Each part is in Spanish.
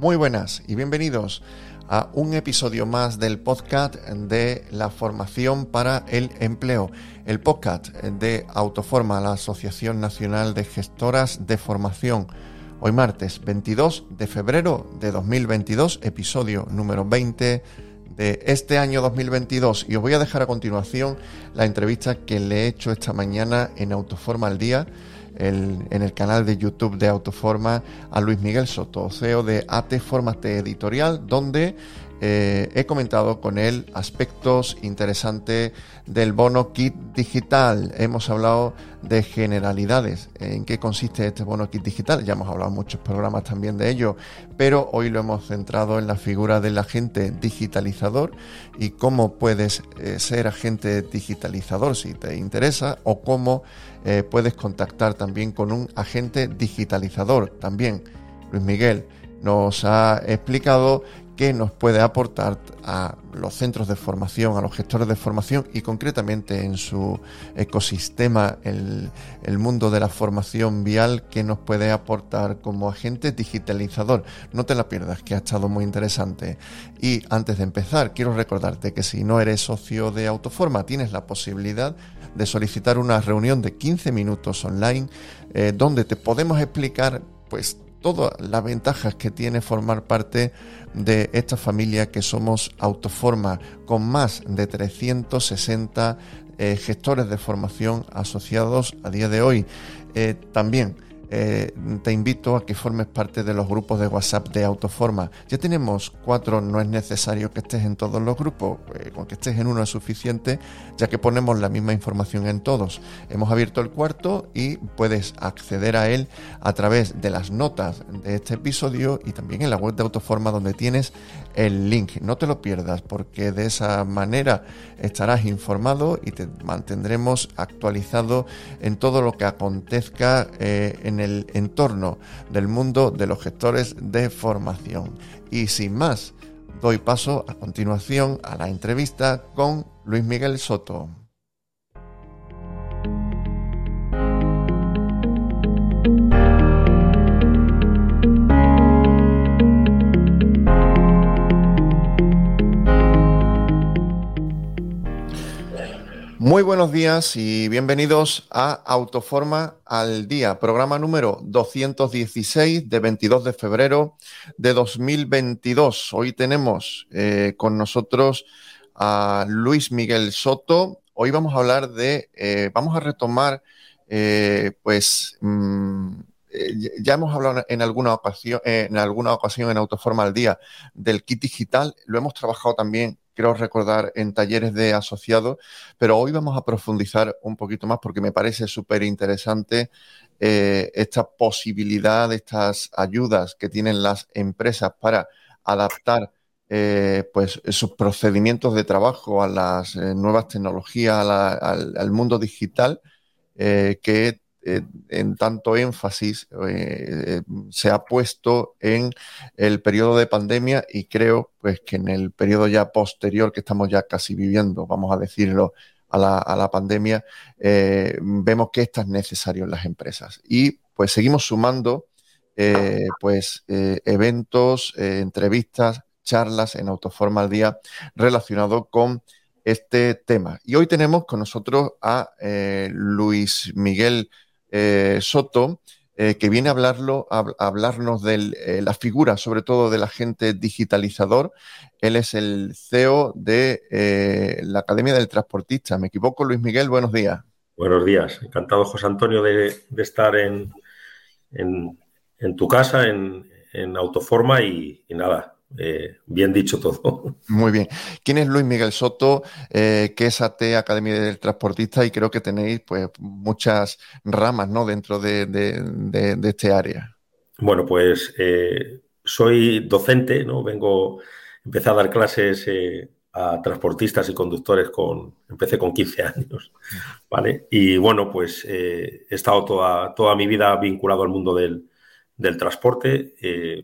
Muy buenas y bienvenidos a un episodio más del podcast de la formación para el empleo, el podcast de Autoforma, la Asociación Nacional de Gestoras de Formación. Hoy martes 22 de febrero de 2022, episodio número 20 de este año 2022 y os voy a dejar a continuación la entrevista que le he hecho esta mañana en Autoforma al Día en el canal de YouTube de Autoforma a Luis Miguel Soto, CEO de AT Formate Editorial, donde eh, he comentado con él aspectos interesantes del bono kit digital. Hemos hablado de generalidades, en qué consiste este bono kit digital. Ya hemos hablado en muchos programas también de ello, pero hoy lo hemos centrado en la figura del agente digitalizador y cómo puedes eh, ser agente digitalizador si te interesa o cómo eh, puedes contactar también con un agente digitalizador. También Luis Miguel nos ha explicado que nos puede aportar a los centros de formación, a los gestores de formación y concretamente en su ecosistema, el, el mundo de la formación vial, que nos puede aportar como agente digitalizador. No te la pierdas, que ha estado muy interesante. Y antes de empezar, quiero recordarte que si no eres socio de Autoforma, tienes la posibilidad de solicitar una reunión de 15 minutos online eh, donde te podemos explicar pues todas las ventajas que tiene formar parte de esta familia que somos Autoforma, con más de 360 eh, gestores de formación asociados a día de hoy. Eh, también eh, te invito a que formes parte de los grupos de WhatsApp de Autoforma. Ya tenemos cuatro, no es necesario que estés en todos los grupos, eh, con que estés en uno es suficiente, ya que ponemos la misma información en todos. Hemos abierto el cuarto y puedes acceder a él a través de las notas de este episodio y también en la web de Autoforma donde tienes el link. No te lo pierdas porque de esa manera estarás informado y te mantendremos actualizado en todo lo que acontezca eh, en el entorno del mundo de los gestores de formación. Y sin más, doy paso a continuación a la entrevista con Luis Miguel Soto. Muy buenos días y bienvenidos a Autoforma al Día, programa número 216 de 22 de febrero de 2022. Hoy tenemos eh, con nosotros a Luis Miguel Soto. Hoy vamos a hablar de, eh, vamos a retomar, eh, pues, mm, ya hemos hablado en alguna ocasión, en alguna ocasión en Autoforma al Día del kit digital. Lo hemos trabajado también quiero recordar en talleres de asociados, pero hoy vamos a profundizar un poquito más porque me parece súper interesante eh, esta posibilidad, estas ayudas que tienen las empresas para adaptar eh, pues sus procedimientos de trabajo a las eh, nuevas tecnologías, al, mundo digital, que eh, en tanto énfasis eh, se ha puesto en el periodo de pandemia y creo pues que en el periodo ya posterior que estamos ya casi viviendo, vamos a decirlo, a la, pandemia, eh, vemos que esto es necesario en las empresas. Y pues seguimos sumando pues eventos, entrevistas, charlas en Autoforma al Día relacionado con este tema. Y hoy tenemos con nosotros a Luis Miguel eh, Soto, eh, que viene a, hablarlo, a, hablarnos de eh, la figura, sobre todo del agente digitalizador. Él es el CEO de la Academia del Transportista. ¿Me equivoco, Luis Miguel? Buenos días. Buenos días. Encantado, José Antonio, de, estar en, en, tu casa, en, Autoforma y nada, eh, bien dicho todo. Muy bien. ¿Quién es Luis Miguel Soto? Eh, ¿Qué es AT Academia del Transportista? Y creo que tenéis pues muchas ramas ¿no? dentro de, este área. Bueno, pues eh, soy docente, ¿no? Vengo, empecé a dar clases a transportistas y conductores con, empecé con 15 años, ¿vale? Y bueno, pues he estado toda, toda mi vida vinculado al mundo del, del transporte,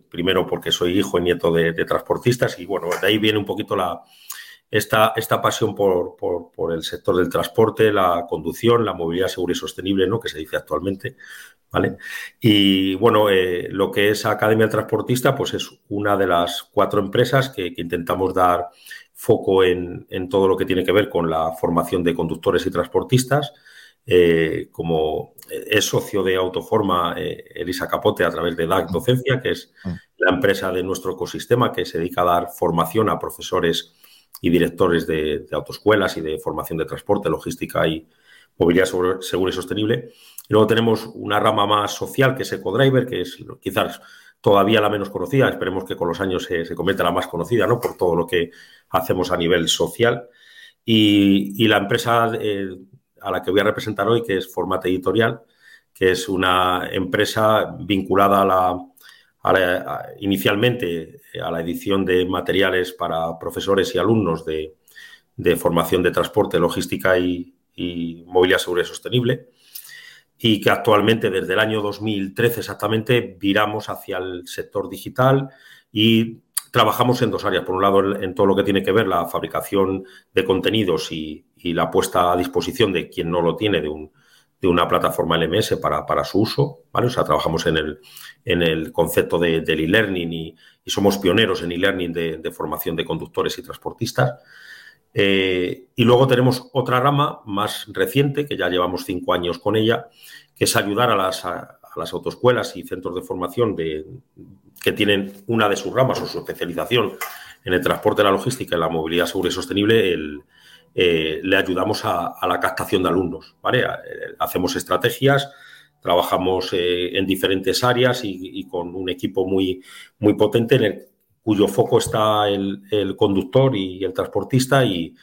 primero porque soy hijo y nieto de, transportistas y bueno, de ahí viene un poquito la, esta, esta pasión por, por, el sector del transporte, la conducción, la movilidad segura y sostenible, ¿no? que se dice actualmente. ¿vale? Y bueno, eh, lo que es Academia del Transportista, pues es una de las cuatro empresas que, intentamos dar foco en, en, todo lo que tiene que ver con la formación de conductores y transportistas. Eh, como es socio de Autoforma eh, Elisa Capote a través de DAC Docencia, que es mm. la empresa de nuestro ecosistema que se dedica a dar formación a profesores y directores de, autoescuelas y de formación de transporte, logística y movilidad segura y sostenible. Y luego tenemos una rama más social que es EcoDriver, que es quizás todavía la menos conocida. Esperemos que con los años se, se convierta la más conocida, ¿no? Por todo lo que hacemos a nivel social. Y, la empresa eh, a la que voy a representar hoy, que es Formate Editorial, que es una empresa vinculada a la, inicialmente eh, a la edición de materiales para profesores y alumnos de, formación de transporte, logística y, movilidad segura y sostenible, y que actualmente desde el año 2013 exactamente viramos hacia el sector digital y trabajamos en dos áreas. Por un lado, en todo lo que tiene que ver la fabricación de contenidos y, y la puesta a disposición de quien no lo tiene de un, de una plataforma LMS para, para, su uso, ¿vale? O sea, trabajamos en el, en el concepto de, del e-learning y, somos pioneros en e-learning de, formación de conductores y transportistas. Eh, y luego tenemos otra rama más reciente, que ya llevamos cinco años con ella, que es ayudar a las, a, las autoescuelas y centros de formación de, que tienen una de sus ramas o su especialización en el transporte, la logística y la movilidad segura y sostenible, el, eh, le ayudamos a, la captación de alumnos. Eh, hacemos estrategias, trabajamos eh, en diferentes áreas y, con un equipo muy, muy potente en el cuyo foco está el, conductor y el transportista y,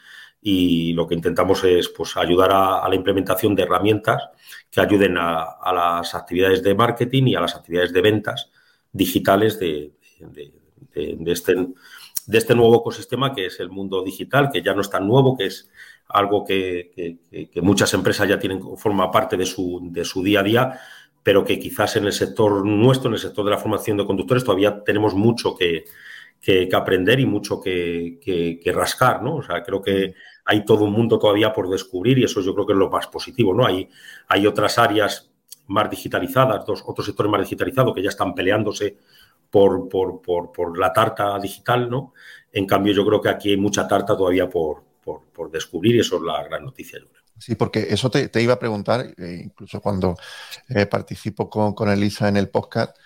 lo que intentamos es pues, ayudar a, la implementación de herramientas que ayuden a, las actividades de marketing y a las actividades de ventas digitales de, de este de este nuevo ecosistema que es el mundo digital, que ya no es tan nuevo, que es algo que, muchas empresas ya tienen, forma parte de su, de su día a día, pero que quizás en el sector nuestro, en el sector de la formación de conductores, todavía tenemos mucho que, aprender y mucho que, rascar, ¿no? O sea, creo que hay todo un mundo todavía por descubrir y eso yo creo que es lo más positivo, ¿no? Hay, hay otras áreas más digitalizadas, dos, otros sectores más digitalizados que ya están peleándose por, por, por, por, la tarta digital, ¿no? En cambio, yo creo que aquí hay mucha tarta todavía por, por descubrir y eso es la gran noticia, yo creo. Sí, porque eso te, iba a preguntar, eh, incluso cuando eh, participo con, con, Elisa en el podcast,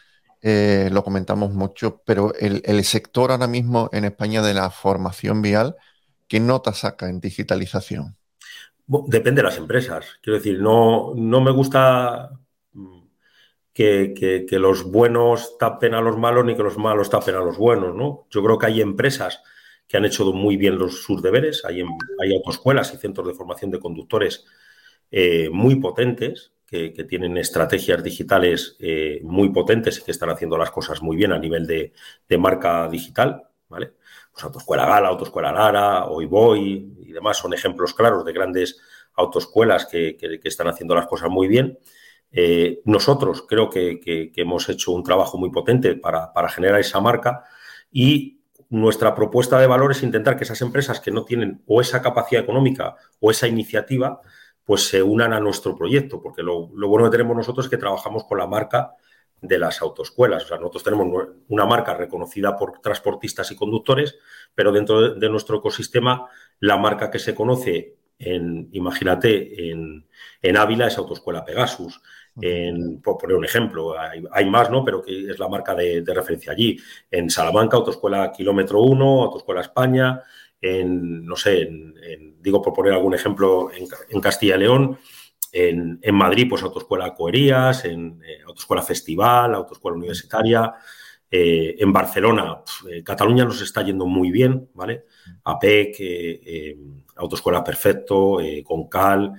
eh, lo comentamos mucho, pero el, el, sector ahora mismo en España de la formación vial, ¿qué nota saca en digitalización? Depende de las empresas. Quiero decir, no, no me gusta que, los buenos tapen a los malos ni que los malos tapen a los buenos, ¿no? Yo creo que hay empresas que han hecho muy bien los, sus deberes, hay, hay autoescuelas y centros de formación de conductores eh, muy potentes, que, tienen estrategias digitales eh, muy potentes y que están haciendo las cosas muy bien a nivel de, marca digital, ¿vale? Pues Autoescuela Gala, Autoescuela Lara, Hoy y demás son ejemplos claros de grandes autoescuelas que están haciendo las cosas muy bien. Eh, nosotros creo que, hemos hecho un trabajo muy potente para, generar esa marca y nuestra propuesta de valor es intentar que esas empresas que no tienen o esa capacidad económica o esa iniciativa, pues se unan a nuestro proyecto, porque lo, bueno que tenemos nosotros es que trabajamos con la marca de las autoescuelas. O sea, nosotros tenemos una marca reconocida por transportistas y conductores, pero dentro de nuestro ecosistema, la marca que se conoce en, imagínate, en, en Ávila es Autoescuela Pegasus. En, por poner un ejemplo, hay, más, ¿no? Pero que es la marca de, referencia allí. En Salamanca, Autoescuela Kilómetro 1, Autoescuela España, en, no sé, en, digo por poner algún ejemplo, en, Castilla y León, en, Madrid, pues Autoescuela Coerías, en eh, Autoescuela Festival, Autoescuela Universitaria, eh, en Barcelona, eh, Cataluña nos está yendo muy bien, ¿vale? APEC, Autoescuela Perfecto, Concal,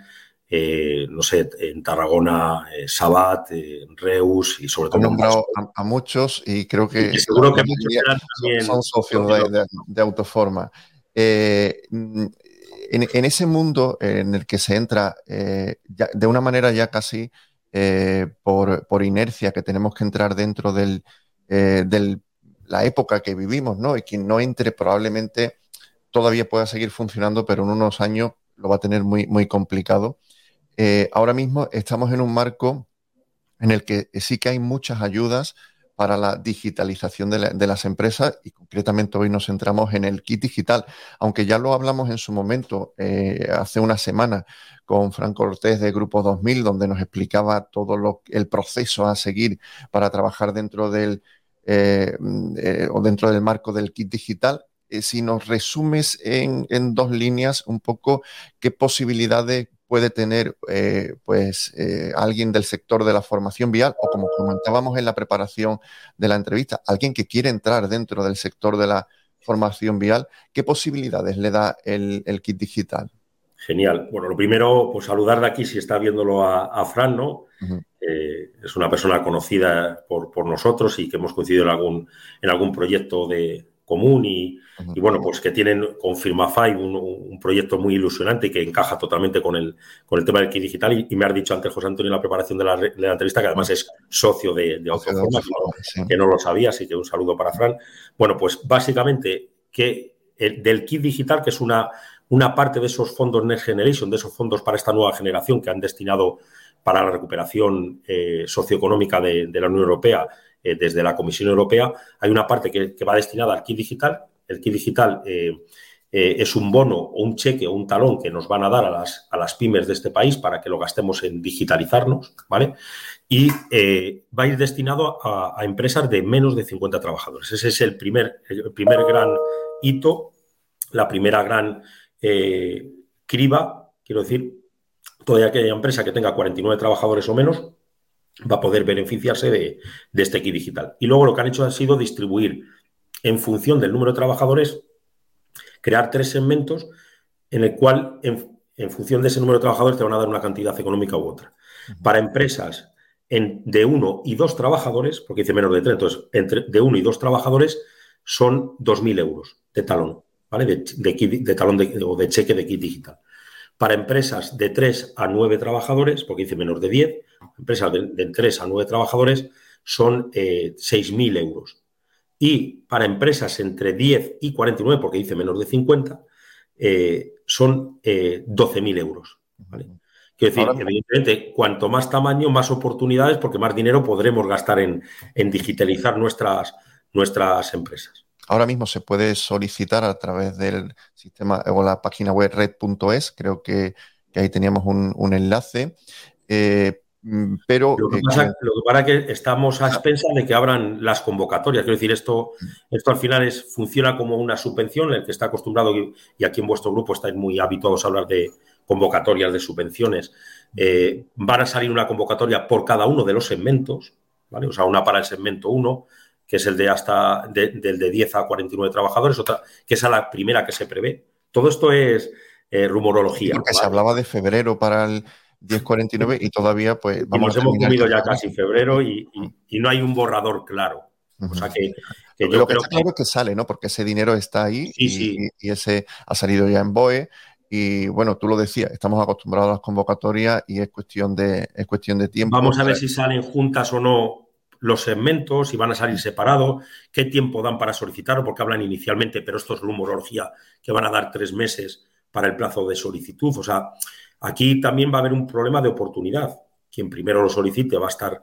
eh, no sé, en Tarragona, eh, Sabat, Reus y sobre todo... Nombrado a, muchos y creo que... seguro que son, socios de, Autoforma. Mm, en, ese mundo en el que se entra de una manera ya casi por, por, inercia, que tenemos que entrar dentro del, del la época que vivimos, ¿no? Y quien no entre probablemente todavía pueda seguir funcionando, pero en unos años lo va a tener muy, muy complicado. Eh, ahora mismo estamos en un marco en el que sí que hay muchas ayudas para la digitalización de, las empresas y concretamente hoy nos centramos en el kit digital, aunque ya lo hablamos en su momento, eh, hace una semana, con Franco Cortés de Grupo 2000, donde nos explicaba todo lo, el proceso a seguir para trabajar dentro del, eh, eh, o dentro del marco del kit digital. Eh, si nos resumes en, dos líneas un poco qué posibilidades puede tener pues alguien del sector de la formación vial o como comentábamos en la preparación de la entrevista, alguien que quiere entrar dentro del sector de la formación vial, ¿qué posibilidades le da el, kit digital? Genial. Bueno, lo primero, pues saludarle aquí si está viéndolo a, Fran, ¿no? Eh, es una persona conocida por, por, nosotros y que hemos coincidido en algún, en algún proyecto de común y, bueno, pues que tienen con Firmafy un, un, proyecto muy ilusionante y que encaja totalmente con el, con el tema del kit digital. Y, me ha dicho antes José Antonio en la preparación de la, de la entrevista que además es socio de, de Autoforma, que, no, lo sabía, así que un saludo para Fran. Bueno, pues básicamente que el, del kit digital, que es una, una parte de esos fondos Next Generation, de esos fondos para esta nueva generación que han destinado para la recuperación eh, socioeconómica de, la Unión Europea eh, desde la Comisión Europea, hay una parte que, va destinada al kit digital. El kit digital eh, es un bono o un cheque o un talón que nos van a dar a las, a las pymes de este país para que lo gastemos en digitalizarnos, ¿vale? Y va a ir destinado a, empresas de menos de 50 trabajadores. Ese es el primer, el primer gran hito, la primera gran criba, quiero decir, toda aquella empresa que tenga 49 trabajadores o menos va a poder beneficiarse de, este kit digital. Y luego lo que han hecho ha sido distribuir en función del número de trabajadores, crear tres segmentos en el cual, en, función de ese número de trabajadores, te van a dar una cantidad económica u otra. Para empresas de uno y dos trabajadores, porque dice menos de tres, entonces, entre, de uno y dos trabajadores son 2.000 euros de talón, ¿vale? De, talón o de cheque de kit digital. Para empresas de 3 a 9 trabajadores, porque dice menos de 10, empresas de, 3 a 9 trabajadores son 6.000 eh, euros. Y para empresas entre 10 y 49, porque dice menos de 50, eh, son 12.000 eh, euros. Quiero decir, evidentemente, cuanto más tamaño, más oportunidades, porque más dinero podremos gastar en, en digitalizar nuestras, nuestras empresas. Ahora mismo se puede solicitar a través del sistema o la página web red.es, creo que, ahí teníamos un, enlace. Eh, pero lo que, pasa, es que estamos a expensas de que abran las convocatorias. Quiero decir, esto, esto al final es, funciona como una subvención, el que está acostumbrado, y aquí en vuestro grupo estáis muy habituados a hablar de convocatorias de subvenciones. Eh, van a salir una convocatoria por cada uno de los segmentos, ¿vale? O sea, una para el segmento 1, que es el de hasta del de 10 a 49 trabajadores, otra que es a la primera que se prevé. Todo esto es eh, rumorología. Porque se hablaba de febrero para el 1049 y todavía pues vamos hemos comido ya casi febrero y, no hay un borrador claro. O sea que, yo creo que, claro que sale, ¿no? Porque ese dinero está ahí y, ese ha salido ya en BOE. Y bueno, tú lo decías, estamos acostumbrados a las convocatorias y es cuestión de, es cuestión de tiempo. Vamos a ver si salen juntas o no los segmentos, si van a salir separados, qué tiempo dan para solicitarlo, porque hablan inicialmente, pero esto es rumorología, que van a dar tres meses para el plazo de solicitud. O sea, aquí también va a haber un problema de oportunidad. Quien primero lo solicite va a estar,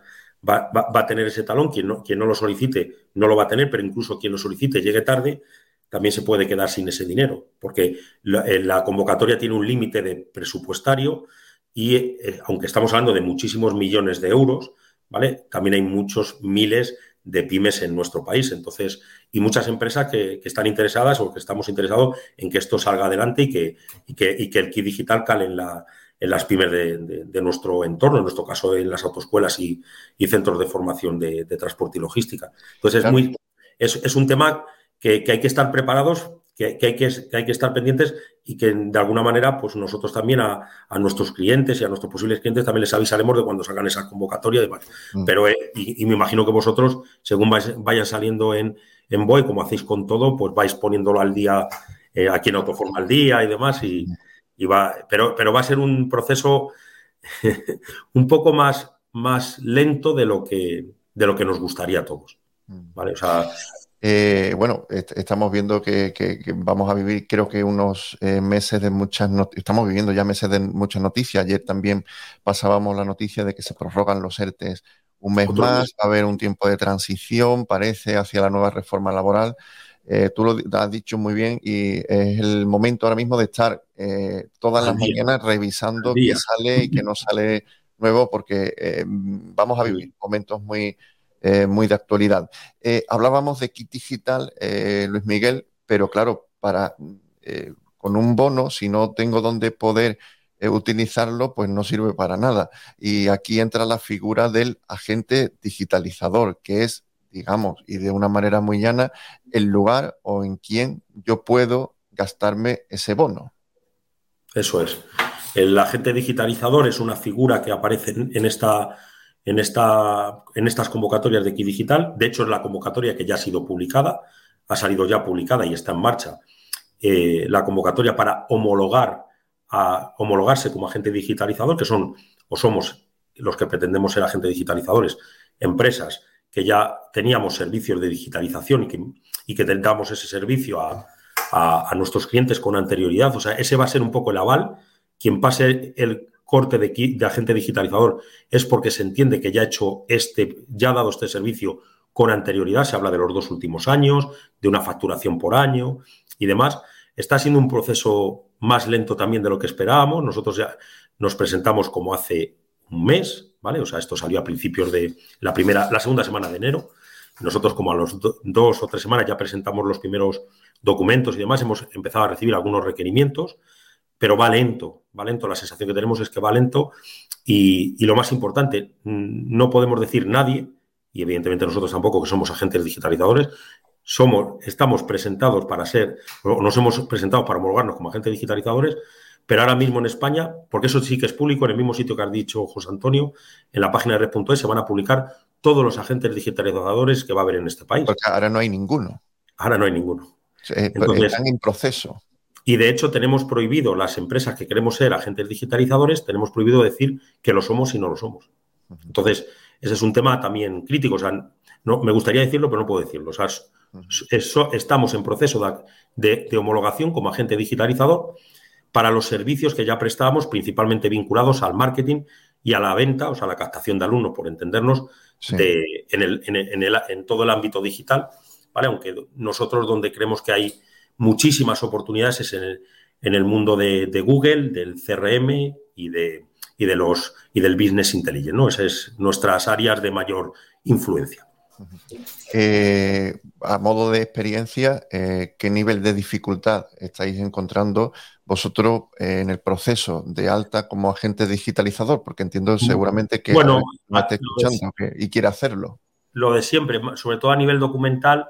va, a tener ese talón, quien no, quien no lo solicite no lo va a tener, pero incluso quien lo solicite llegue tarde, también se puede quedar sin ese dinero, porque la, eh, convocatoria tiene un límite de presupuestario y eh, aunque estamos hablando de muchísimos millones de euros, ¿vale? También hay muchos miles de pymes en nuestro país. Entonces, y muchas empresas que, están interesadas o que estamos interesados en que esto salga adelante y que, que, que el kit digital cale en, la, en las pymes de, nuestro entorno, en nuestro caso en las autoescuelas y, centros de formación de, transporte y logística. Entonces, es, muy, es, un tema que, hay que estar preparados que, hay que, hay que estar pendientes y que de alguna manera, pues nosotros también a, nuestros clientes y a nuestros posibles clientes también les avisaremos de cuando salgan esa convocatoria y demás. Mm. Pero, eh, y, me imagino que vosotros, según vayan saliendo en, en BOE, como hacéis con todo, pues vais poniéndolo al día, eh, aquí en Autoforma al día y demás, y, va, pero, pero va a ser un proceso un poco más, más lento de lo que, de lo que nos gustaría a todos. Mm. ¿vale? O sea, eh, bueno, estamos viendo que, vamos a vivir, creo que unos eh, meses de muchas noticias, estamos viviendo ya meses de muchas noticias. Ayer también pasábamos la noticia de que se prorrogan los ERTES un mes más, va a haber un tiempo de transición, parece, hacia la nueva reforma laboral. Eh, tú lo has dicho muy bien y es el momento ahora mismo de estar todas las mañanas revisando qué sale y qué no sale nuevo, porque vamos a vivir momentos muy eh, muy de actualidad. Eh, hablábamos de kit digital, eh, Luis Miguel, pero claro, para con un bono, si no tengo dónde poder utilizarlo, pues no sirve para nada. Y aquí entra la figura del agente digitalizador, que es, digamos, y de una manera muy llana, el lugar o en quien yo puedo gastarme ese bono. Eso es. El agente digitalizador es una figura que aparece en esta en, esta, en estas convocatorias de Digital. De hecho, es la convocatoria que ya ha sido publicada, ha salido ya publicada y está en marcha. Eh, la convocatoria para homologar a homologarse como agente digitalizador, que son o somos los que pretendemos ser agentes digitalizadores, empresas que ya teníamos servicios de digitalización y que, y que ese servicio a, a, nuestros clientes con anterioridad. O sea, ese va a ser un poco el aval. Quien pase el corte de, agente digitalizador es porque se entiende que ya ha hecho este, ya ha dado este servicio con anterioridad, se habla de los dos últimos años, de una facturación por año y demás. Está siendo un proceso más lento también de lo que esperábamos. Nosotros ya nos presentamos como hace un mes, ¿vale? O sea, esto salió a principios de la primera, la segunda semana de enero. Nosotros, como a los dos o tres semanas, ya presentamos los primeros documentos y demás, hemos empezado a recibir algunos requerimientos pero va lento, va lento. La sensación que tenemos es que va lento y, lo más importante, mm, no podemos decir nadie, y evidentemente nosotros tampoco, que somos agentes digitalizadores, somos, estamos presentados para ser, o nos hemos presentado para homologarnos como agentes digitalizadores, pero ahora mismo en España, porque eso sí que es público, en el mismo sitio que has dicho José Antonio, en la página de red.es se van a publicar todos los agentes digitalizadores que va a haber en este país. Porque ahora no hay ninguno. Ahora no hay ninguno. Eh, están en proceso. Y de hecho tenemos prohibido las empresas que queremos ser agentes digitalizadores, tenemos prohibido decir que lo somos y no lo somos. Entonces, ese es un tema también crítico. O sea, no, me gustaría decirlo, pero no puedo decirlo. O sea, eso, estamos en proceso de, homologación como agente digitalizador para los servicios que ya prestábamos, principalmente vinculados al marketing y a la venta, o sea, la captación de alumnos, por entendernos, en, el, en, todo el ámbito digital, ¿vale? Aunque nosotros donde creemos que hay muchísimas oportunidades en el, en el mundo de, Google, del CRM y, de, y, de los, y del Business Intelligence. ¿no? Esas son nuestras áreas de mayor influencia. Eh, a modo de experiencia, eh, ¿qué nivel de dificultad estáis encontrando vosotros eh, en el proceso de alta como agente digitalizador? Porque entiendo seguramente que bueno, está escuchando y quiere hacerlo. Lo de siempre, sobre todo a nivel documental,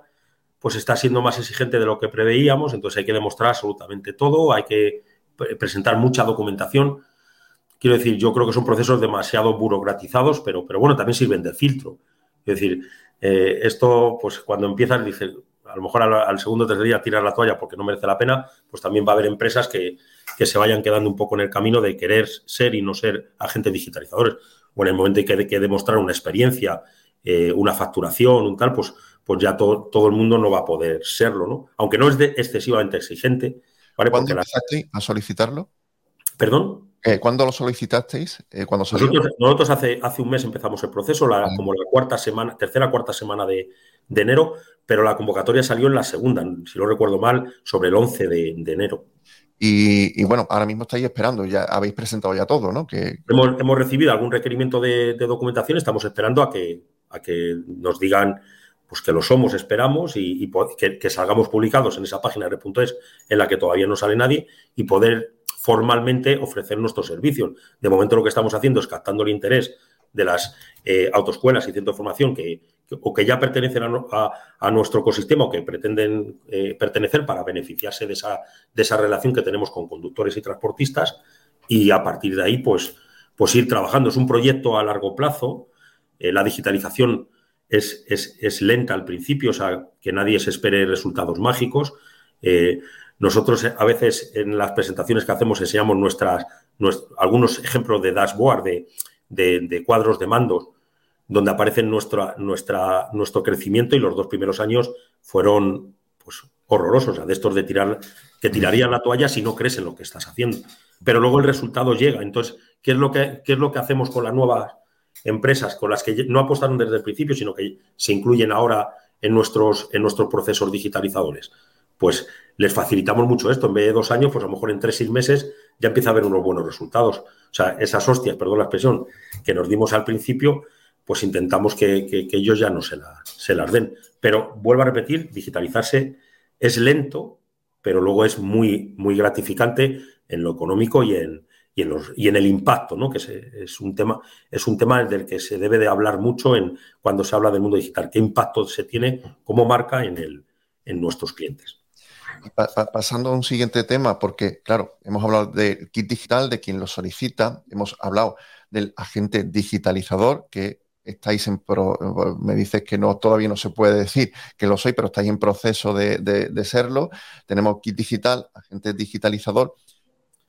pues está siendo más exigente de lo que preveíamos, entonces hay que demostrar absolutamente todo, hay que presentar mucha documentación. Quiero decir, yo creo que son procesos demasiado burocratizados, pero, pero bueno, también sirven de filtro. Es decir, eh, esto, pues cuando empiezas, dices, a lo mejor al, segundo o tercer día tiras la toalla porque no merece la pena, pues también va a haber empresas que, se vayan quedando un poco en el camino de querer ser y no ser agentes digitalizadores. O en el momento en que hay que demostrar una experiencia, eh, una facturación, un tal, pues pues ya todo, todo el mundo no va a poder serlo, ¿no? Aunque no es de excesivamente exigente. ¿Cuándo empezasteis a solicitarlo? ¿Perdón? Eh, ¿Cuándo lo solicitasteis? Eh, nosotros, hace, hace un mes empezamos el proceso, como la cuarta semana, tercera cuarta semana de, enero, pero la convocatoria salió en la segunda, si no recuerdo mal, sobre el 11 de, enero. Y, bueno, ahora mismo estáis esperando, ya habéis presentado ya todo, ¿no? Que... Hemos, recibido algún requerimiento de, documentación, estamos esperando a que, a que nos digan pues que lo somos, esperamos, y, que, salgamos publicados en esa página de Re.es en la que todavía no sale nadie y poder formalmente ofrecer nuestros servicios. De momento lo que estamos haciendo es captando el interés de las eh, autoescuelas y centros de formación que, o que ya pertenecen a, nuestro ecosistema o que pretenden eh, pertenecer para beneficiarse de esa, de esa relación que tenemos con conductores y transportistas y a partir de ahí, pues, pues ir trabajando. Es un proyecto a largo plazo. Eh, la digitalización es, es, lenta al principio, o sea, que nadie se espere resultados mágicos. Nosotros a veces en las presentaciones que hacemos enseñamos nuestras, algunos ejemplos de dashboard, de, cuadros de mandos, donde aparecen nuestro crecimiento y los dos primeros años fueron pues, horrorosos, o sea, de estos de tirar, que tirarían la toalla si no crees en lo que estás haciendo. Pero luego el resultado llega. Entonces, ¿qué es lo que, qué es lo que hacemos con las nuevas empresas, con las que no apostaron desde el principio, sino que se incluyen ahora en nuestros, en nuestros procesos digitalizadores? Pues les facilitamos mucho esto. En vez de dos años, pues a lo mejor en tres, seis meses ya empieza a haber unos buenos resultados. O sea, esas hostias, perdón la expresión, que nos dimos al principio, pues intentamos que, ellos ya no se, la, se las den. Pero vuelvo a repetir, digitalizarse es lento, pero luego es muy, muy gratificante en lo económico y en, y en, los, y en el impacto, ¿no? que es, un tema, es un tema del que se debe de hablar mucho en, cuando se habla del mundo digital. ¿Qué impacto se tiene como marca en, el, en nuestros clientes? Pasando a un siguiente tema, porque claro, hemos hablado del kit digital, de quien lo solicita, hemos hablado del agente digitalizador, que estáis en me dices que no todavía no se puede decir que lo soy, pero estáis en proceso de, serlo. Tenemos kit digital, agente digitalizador.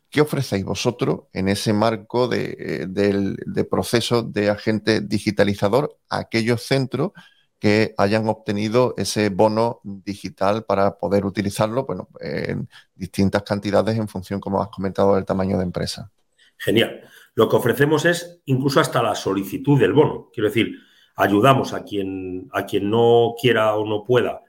¿Qué ofrecéis vosotros en ese marco de, de proceso de agente digitalizador a aquellos centros que hayan obtenido ese bono digital para poder utilizarlo bueno, en distintas cantidades en función, como has comentado, del tamaño de empresa. Genial. Lo que ofrecemos es incluso hasta la solicitud del bono. Quiero decir, ayudamos a quien, a quien no quiera o no pueda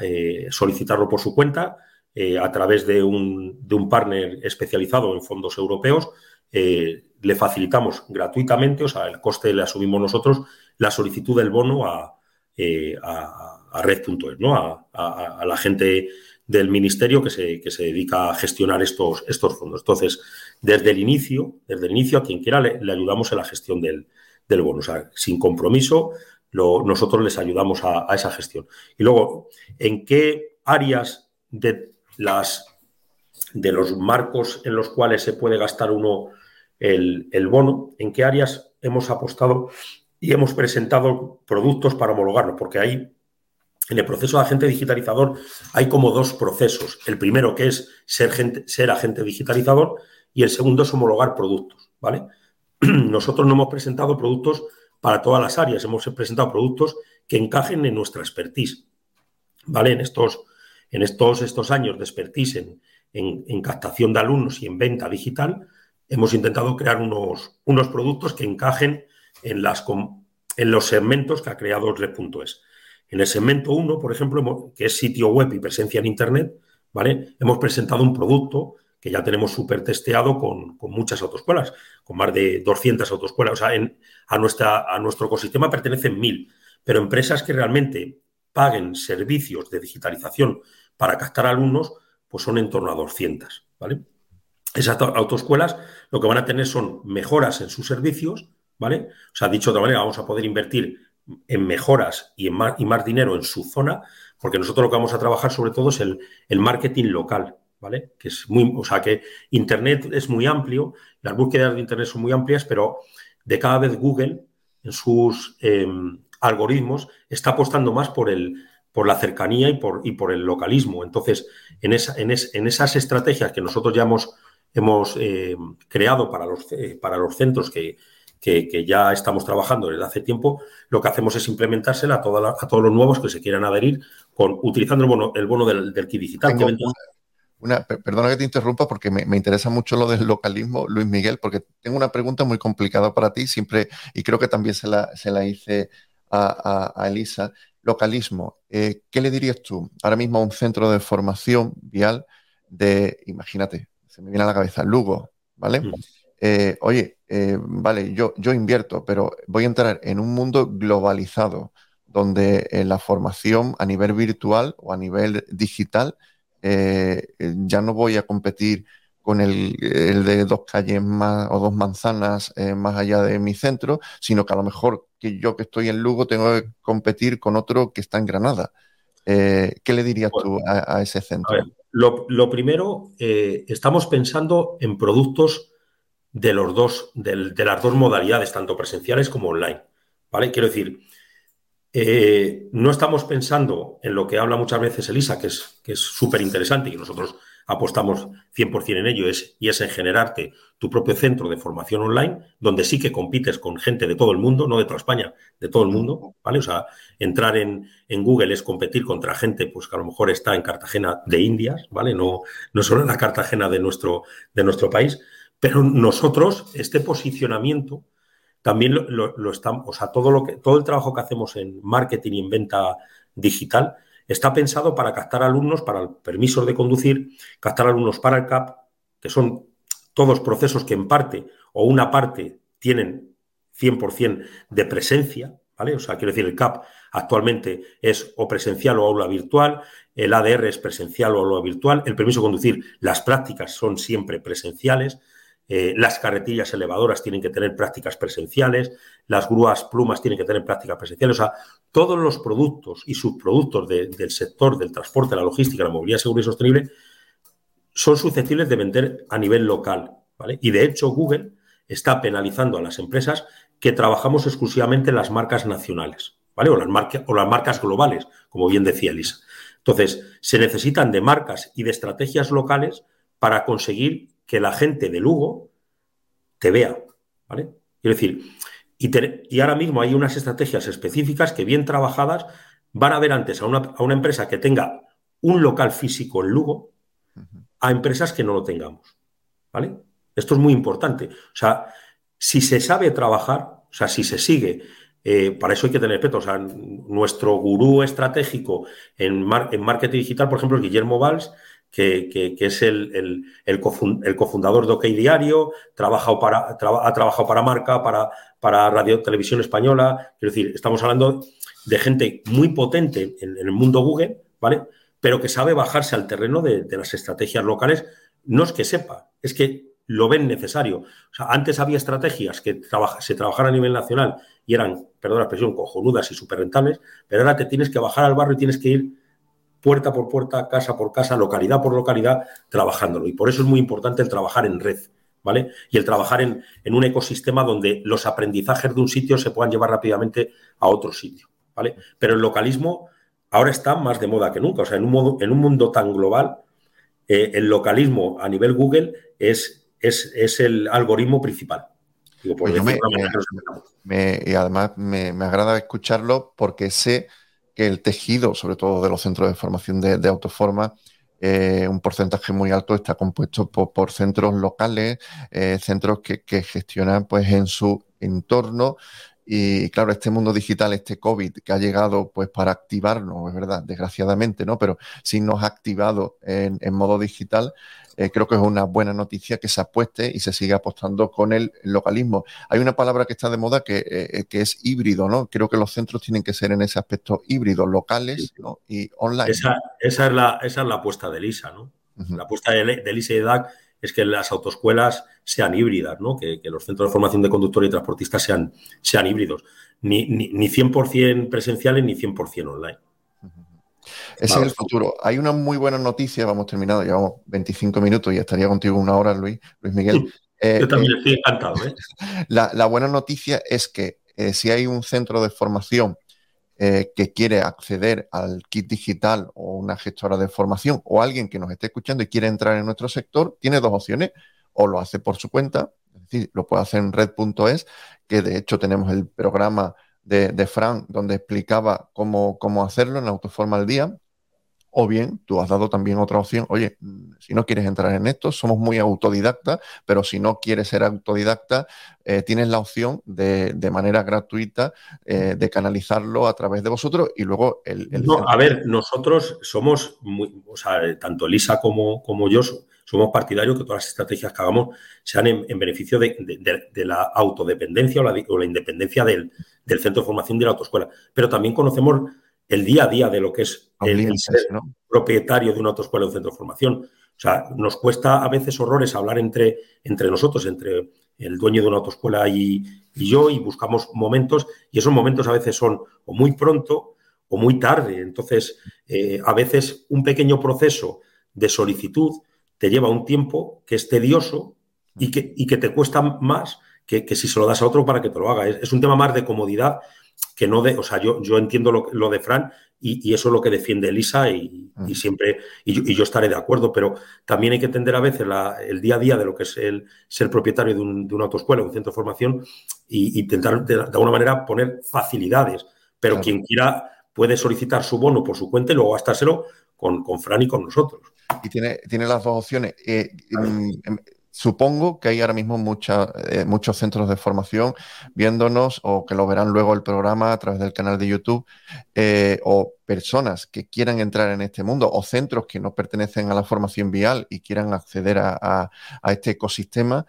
eh, solicitarlo por su cuenta eh, a través de un, de un, partner especializado en fondos europeos. Eh, le facilitamos gratuitamente, o sea, el coste le asumimos nosotros, la solicitud del bono a, eh, a, red.es, ¿no? A, la gente del ministerio que se, que se, dedica a gestionar estos, estos fondos. Entonces, desde el inicio, desde el inicio, a quien quiera le, ayudamos en la gestión del, del, bono. O sea, sin compromiso, nosotros les ayudamos a, esa gestión. Y luego, ¿en qué áreas de las de los marcos en los cuales se puede gastar uno el, el bono, en qué áreas hemos apostado y hemos presentado productos para homologarlo, porque hay en el proceso de agente digitalizador hay como dos procesos. El primero que es ser, ser agente digitalizador y el segundo es homologar productos, ¿vale? Nosotros no hemos presentado productos para todas las áreas, hemos presentado productos que encajen en nuestra expertise, ¿vale? En estos, en estos, estos años de expertise en, en, captación de alumnos y en venta digital, hemos intentado crear unos, unos productos que encajen en, los segmentos que ha creado Red.es. En el segmento 1, por ejemplo, que es sitio web y presencia en Internet, ¿vale? Hemos presentado un producto que ya tenemos súper testeado con, muchas autoescuelas, con más de 200 autoescuelas. O sea, a, nuestra, a nuestro ecosistema pertenecen mil, pero empresas que realmente paguen servicios de digitalización para captar alumnos, pues son en torno a 200, ¿vale? Esas autoescuelas lo que van a tener son mejoras en sus servicios, ¿vale? O sea, dicho de otra manera, vamos a poder invertir en mejoras y, en más, y más dinero en su zona, porque nosotros lo que vamos a trabajar sobre todo es el, marketing local, ¿vale? Que es muy, o sea, que Internet es muy amplio, las búsquedas de Internet son muy amplias, pero de cada vez Google en sus em, algoritmos está apostando más por el por la cercanía y por, y por el localismo. Entonces, en, esa, en, esas estrategias que nosotros ya hemos, hemos em, creado para los, para los centros que, que, ya estamos trabajando desde hace tiempo, lo que hacemos es implementársela a, a todos los nuevos que se quieran adherir con, utilizando el bono, el bono del, kit digital. una, perdona que te interrumpa porque me, interesa mucho lo del localismo, Luis Miguel, porque tengo una pregunta muy complicada para ti siempre, y creo que también se la, se la hice a, Elisa. Localismo, eh, ¿qué le dirías tú ahora mismo a un centro de formación vial de, imagínate, se me viene a la cabeza, Lugo, ¿vale? Mm. Eh, oye, eh, vale, yo, yo invierto, pero voy a entrar en un mundo globalizado donde en la formación a nivel virtual o a nivel digital eh, ya no voy a competir con el, de dos calles más o dos manzanas eh, más allá de mi centro, sino que a lo mejor que yo que estoy en Lugo tengo que competir con otro que está en Granada. Eh, ¿Qué le dirías tú a, ese centro? lo, primero, eh, estamos pensando en productos de, los dos, de, las dos modalidades, tanto presenciales como online. ¿vale? Quiero decir, eh, no estamos pensando en lo que habla muchas veces Elisa, que es que súper interesante y nosotros apostamos 100% en ello, es, y es en generarte tu propio centro de formación online, donde sí que compites con gente de todo el mundo, no de toda España, de todo el mundo, ¿vale? O sea, entrar en, Google es competir contra gente pues que a lo mejor está en Cartagena de Indias, ¿vale? No, no solo en la Cartagena de nuestro, de nuestro país, pero nosotros, este posicionamiento, también lo, estamos, o sea, todo, lo que, todo el trabajo que hacemos en marketing y en venta digital está pensado para captar alumnos para el permiso de conducir, captar alumnos para el CAP, que son todos procesos que en parte o una parte tienen 100% de presencia, ¿vale? O sea, quiero decir, el CAP actualmente es o presencial o aula virtual, el ADR es presencial o aula virtual, el permiso de conducir, las prácticas son siempre presenciales, eh, las carretillas elevadoras tienen que tener prácticas presenciales, las grúas plumas tienen que tener prácticas presenciales. O sea, todos los productos y subproductos del sector del transporte, la logística, la movilidad segura y sostenible son susceptibles de vender a nivel local. ¿vale? Y de hecho, Google está penalizando a las empresas que trabajamos exclusivamente en las marcas nacionales, ¿vale? O las, o las marcas globales, como bien decía Elisa. Entonces, se necesitan de marcas y de estrategias locales para conseguir que la gente de Lugo te vea, ¿vale? Quiero decir, y, ahora mismo hay unas estrategias específicas que bien trabajadas van a ver antes a una, empresa que tenga un local físico en Lugo a empresas que no lo tengamos, ¿vale? Esto es muy importante. O sea, si se sabe trabajar, o sea, si se sigue, eh, para eso hay que tener respeto. O sea, nuestro gurú estratégico en, en marketing digital, por ejemplo, es Guillermo Valls, que, es el, el, cofundador de OK Diario, trabaja para, ha trabajado para Marca, para, para Radio Televisión Española. Quiero decir, estamos hablando de gente muy potente en, el mundo Google, ¿vale? Pero que sabe bajarse al terreno de, las estrategias locales. No es que sepa, es que lo ven necesario. Antes había estrategias que se trabajaban a nivel nacional y eran, perdón la expresión, cojonudas y súper rentables, pero ahora te tienes que bajar al barrio y tienes que ir puerta por puerta, casa por casa, localidad por localidad, trabajándolo. Y por eso es muy importante el trabajar en red, ¿vale? Y el trabajar en, un ecosistema donde los aprendizajes de un sitio se puedan llevar rápidamente a otro sitio, ¿vale? Pero el localismo ahora está más de moda que nunca. O sea, en un, modo, en un mundo tan global, eh, el localismo a nivel Google es, es, el algoritmo principal. Pues y además me, me agrada escucharlo porque sé que el tejido, sobre todo de los centros de formación de, autoforma, eh, un porcentaje muy alto está compuesto por, centros locales, eh, centros que, gestionan pues en su entorno y claro, este mundo digital, este COVID que ha llegado pues para activarnos, es verdad, desgraciadamente, ¿no? Pero si nos ha activado en, en modo digital, eh, creo que es una buena noticia que se apueste y se siga apostando con el localismo. Hay una palabra que está de moda que, eh, que es híbrido, ¿no? Creo que los centros tienen que ser en ese aspecto híbrido, locales y online. Esa, es la, esa es la apuesta de LISA, ¿no? La apuesta de, de LISA y de DAC es que las autoescuelas sean híbridas, ¿no? Que, los centros de formación de conductor y transportistas sean, sean híbridos. Ni, ni, ni 100% presenciales ni 100% online. Ese es el futuro. Hay una muy buena noticia, vamos terminando, llevamos 25 minutos y estaría contigo una hora, Luis, Luis Miguel. Eh, Yo también estoy encantado. ¿eh? La, buena noticia es que eh, si hay un centro de formación que quiere acceder al kit digital o una gestora de formación o alguien que nos esté escuchando y quiere entrar en nuestro sector, tiene dos opciones. O lo hace por su cuenta, es decir, lo puede hacer en red.es, que de hecho tenemos el programa de, de Fran donde explicaba cómo, cómo hacerlo en Autoforma al Día. O bien, tú has dado también otra opción, oye, si no quieres entrar en esto, somos muy autodidactas, pero si no quieres ser autodidacta, eh, tienes la opción de, de manera gratuita eh, de canalizarlo a través de vosotros y luego el... no, a ver, nosotros somos, muy, o sea, tanto Elisa como, como yo somos partidarios que todas las estrategias que hagamos sean en, beneficio de, la autodependencia o la, o la independencia del, centro de formación de la autoescuela. Pero también conocemos el día a día de lo que es el, propietario de una autoescuela o un centro de formación. O sea, nos cuesta a veces horrores hablar entre, entre nosotros, entre el dueño de una autoescuela y, y yo, y buscamos momentos, y esos momentos a veces son o muy pronto o muy tarde. Entonces, eh, a veces un pequeño proceso de solicitud te lleva un tiempo que es tedioso y que, y que te cuesta más que, si se lo das a otro para que te lo haga. Es, un tema más de comodidad que no de, o sea, yo, yo entiendo lo, de Fran y, eso es lo que defiende Elisa y, y siempre, y yo, estaré de acuerdo, pero también hay que entender a veces el día a día de lo que es el ser propietario de, un, de una autoescuela, un centro de formación, y intentar de, alguna manera poner facilidades, pero quien quiera puede solicitar su bono por su cuenta y luego gastárselo con, con Fran y con nosotros. Y tiene, tiene las dos opciones. Eh, mm, em, supongo que hay ahora mismo eh, muchos centros de formación viéndonos o que lo verán luego el programa a través del canal de YouTube eh, o personas que quieran entrar en este mundo o centros que no pertenecen a la formación vial y quieran acceder a, este ecosistema,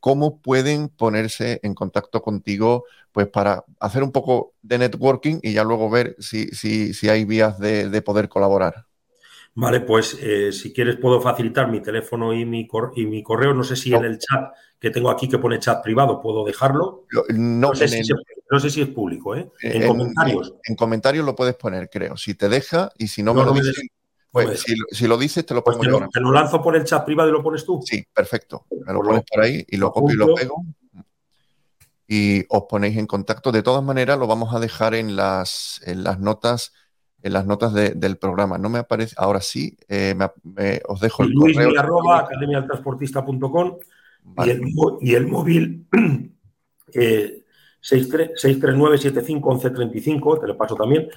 ¿cómo pueden ponerse en contacto contigo pues para hacer un poco de networking y ya luego ver si, si, hay vías de, poder colaborar. Vale, pues eh, si quieres puedo facilitar mi teléfono y mi, y mi correo. No sé si en el chat que tengo aquí que pone chat privado puedo dejarlo. No, sé, si, es público, ¿eh? En, comentarios. En, comentarios lo puedes poner, creo. Si te deja y si no, me lo dices, pues si, lo dices te lo pues pongo te, te lo lanzo por el chat privado y lo pones tú. Sí, perfecto. Me lo pues pones por ahí y lo copio y lo pego y os ponéis en contacto. De todas maneras, lo vamos a dejar en las, en las notas en las notas del programa. No me aparece, ahora sí, eh, os dejo el Luis correo. arroba academialtransportista.com y, el, y el móvil eh, 639-75-1135, te lo paso también.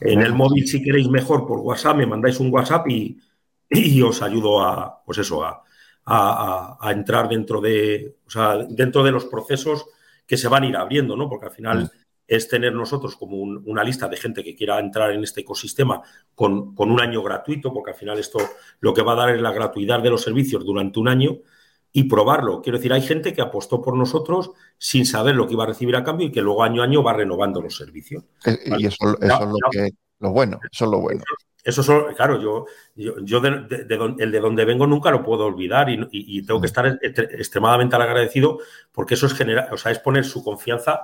En el móvil, si queréis mejor por WhatsApp, me mandáis un WhatsApp y, y os ayudo a, pues eso, a, a, a, entrar dentro de, o sea, dentro de los procesos que se van a ir abriendo, ¿no? Porque al final mm. Es tener nosotros como una lista de gente que quiera entrar en este ecosistema con, un año gratuito, porque al final esto lo que va a dar es la gratuidad de los servicios durante un año y probarlo. Quiero decir, hay gente que apostó por nosotros sin saber lo que iba a recibir a cambio y que luego año a año va renovando los servicios. Eh, y eso, es lo, que, lo bueno, eso es lo bueno. Eso son, claro, yo, yo, de, el de donde vengo nunca lo puedo olvidar y, tengo que estar extremadamente agradecido porque eso es generar, o sea, es poner su confianza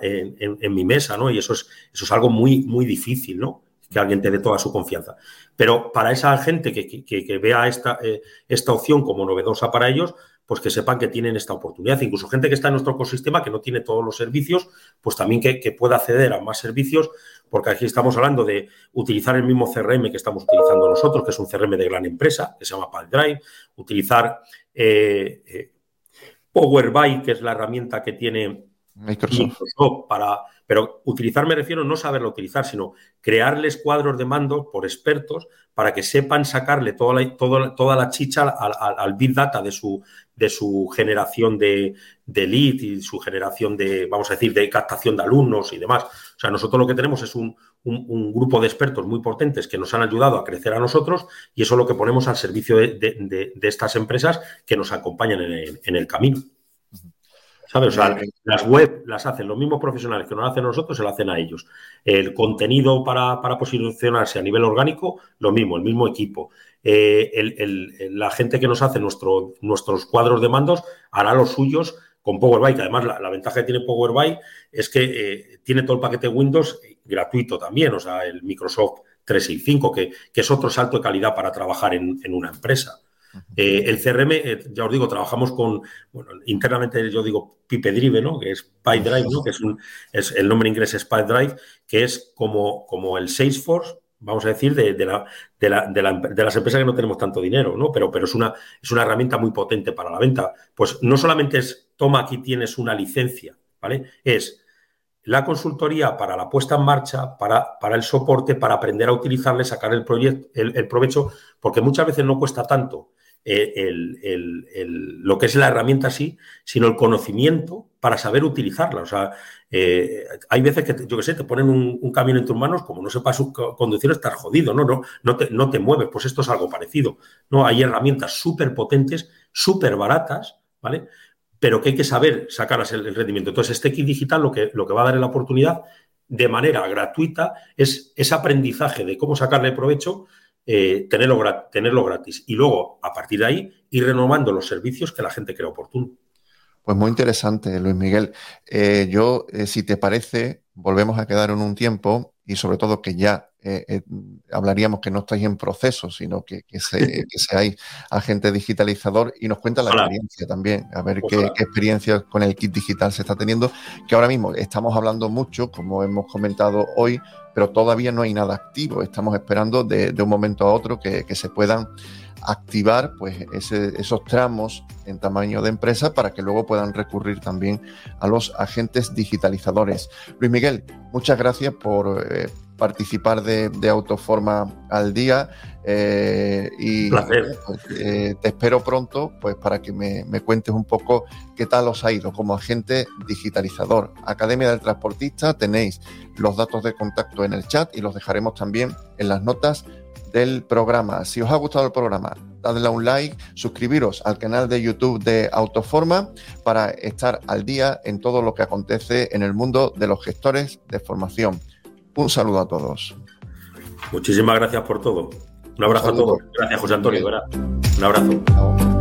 en, mi mesa, ¿no? Y eso es, eso es algo muy, muy difícil, ¿no? Que alguien te dé toda su confianza. Pero para esa gente que, vea esta, eh, esta opción como novedosa para ellos, pues que sepan que tienen esta oportunidad. Incluso gente que está en nuestro ecosistema, que no tiene todos los servicios, pues también que, que pueda acceder a más servicios porque aquí estamos hablando de utilizar el mismo CRM que estamos utilizando nosotros, que es un CRM de gran empresa, que se llama PalDrive, utilizar eh, eh, Power BI, que es la herramienta que tiene Microsoft. para, pero utilizar me refiero no saberlo utilizar, sino crearles cuadros de mando por expertos para que sepan sacarle toda la, toda, la chicha al, Big Data de su, de su generación de, de lead y su generación de, vamos a decir, de captación de alumnos y demás. O sea, nosotros lo que tenemos es un, grupo de expertos muy potentes que nos han ayudado a crecer a nosotros y eso es lo que ponemos al servicio de, estas empresas que nos acompañan en el, camino. ¿Sabes? O sea, las web las hacen los mismos profesionales que nos hacen nosotros, se lo hacen a ellos. El contenido para, posicionarse a nivel orgánico, lo mismo, el mismo equipo. Eh, la gente que nos hace nuestro, nuestros cuadros de mandos hará los suyos con Power BI, que además la, ventaja que tiene Power BI es que eh, tiene todo el paquete Windows gratuito también, o sea, el Microsoft 365, que, que es otro salto de calidad para trabajar en, una empresa. Eh, el CRM, eh, ya os digo, trabajamos con, bueno, internamente yo digo PipeDrive, ¿no? Que es PyDrive, ¿no? Que es un, es, el nombre inglés es PyDrive, que es como, como el Salesforce, vamos a decir, de, de, la, de, la, de, las empresas que no tenemos tanto dinero, ¿no? Pero, pero es, una, es una herramienta muy potente para la venta. Pues no solamente es, toma, aquí tienes una licencia, ¿vale? Es la consultoría para la puesta en marcha, para, para el soporte, para aprender a utilizarle, sacar el, proyecto, el, provecho, porque muchas veces no cuesta tanto eh, el, lo que es la herramienta así, sino el conocimiento para saber utilizarla. O sea, eh, hay veces que, yo qué sé, te ponen un, camión en tus manos, como no sepas conducir, estás jodido, ¿no? No, no, te, no te mueves, pues esto es algo parecido. ¿no? Hay herramientas súper potentes, súper baratas, ¿vale? Pero que hay que saber sacarlas el, rendimiento. Entonces, este kit digital lo que, lo que va a dar la oportunidad de manera gratuita es ese aprendizaje de cómo sacarle provecho eh, tenerlo, tenerlo gratis. Y luego, a partir de ahí, ir renovando los servicios que la gente crea oportuno. Pues muy interesante, Luis Miguel. Eh, yo, eh, si te parece, volvemos a quedar en un tiempo y sobre todo que ya eh, hablaríamos que no estáis en proceso, sino que, seáis agente digitalizador y nos cuenta la experiencia también, a ver qué, experiencia con el kit digital se está teniendo, que ahora mismo estamos hablando mucho, como hemos comentado hoy, pero todavía no hay nada activo. Estamos esperando de, un momento a otro que, que se puedan activar pues, esos tramos en tamaño de empresa para que luego puedan recurrir también a los agentes digitalizadores. Luis Miguel, muchas gracias por eh, participar de, Autoforma al día eh, y pues, eh, te espero pronto pues, para que me, me, cuentes un poco qué tal os ha ido como agente digitalizador. Academia del Transportista, tenéis los datos de contacto en el chat y los dejaremos también en las notas del programa. Si os ha gustado el programa, dadle a un like, suscribiros al canal de YouTube de Autoforma para estar al día en todo lo que acontece en el mundo de los gestores de formación. Un saludo a todos. Muchísimas gracias por todo. Un abrazo a todos. Gracias, José Antonio. Un abrazo.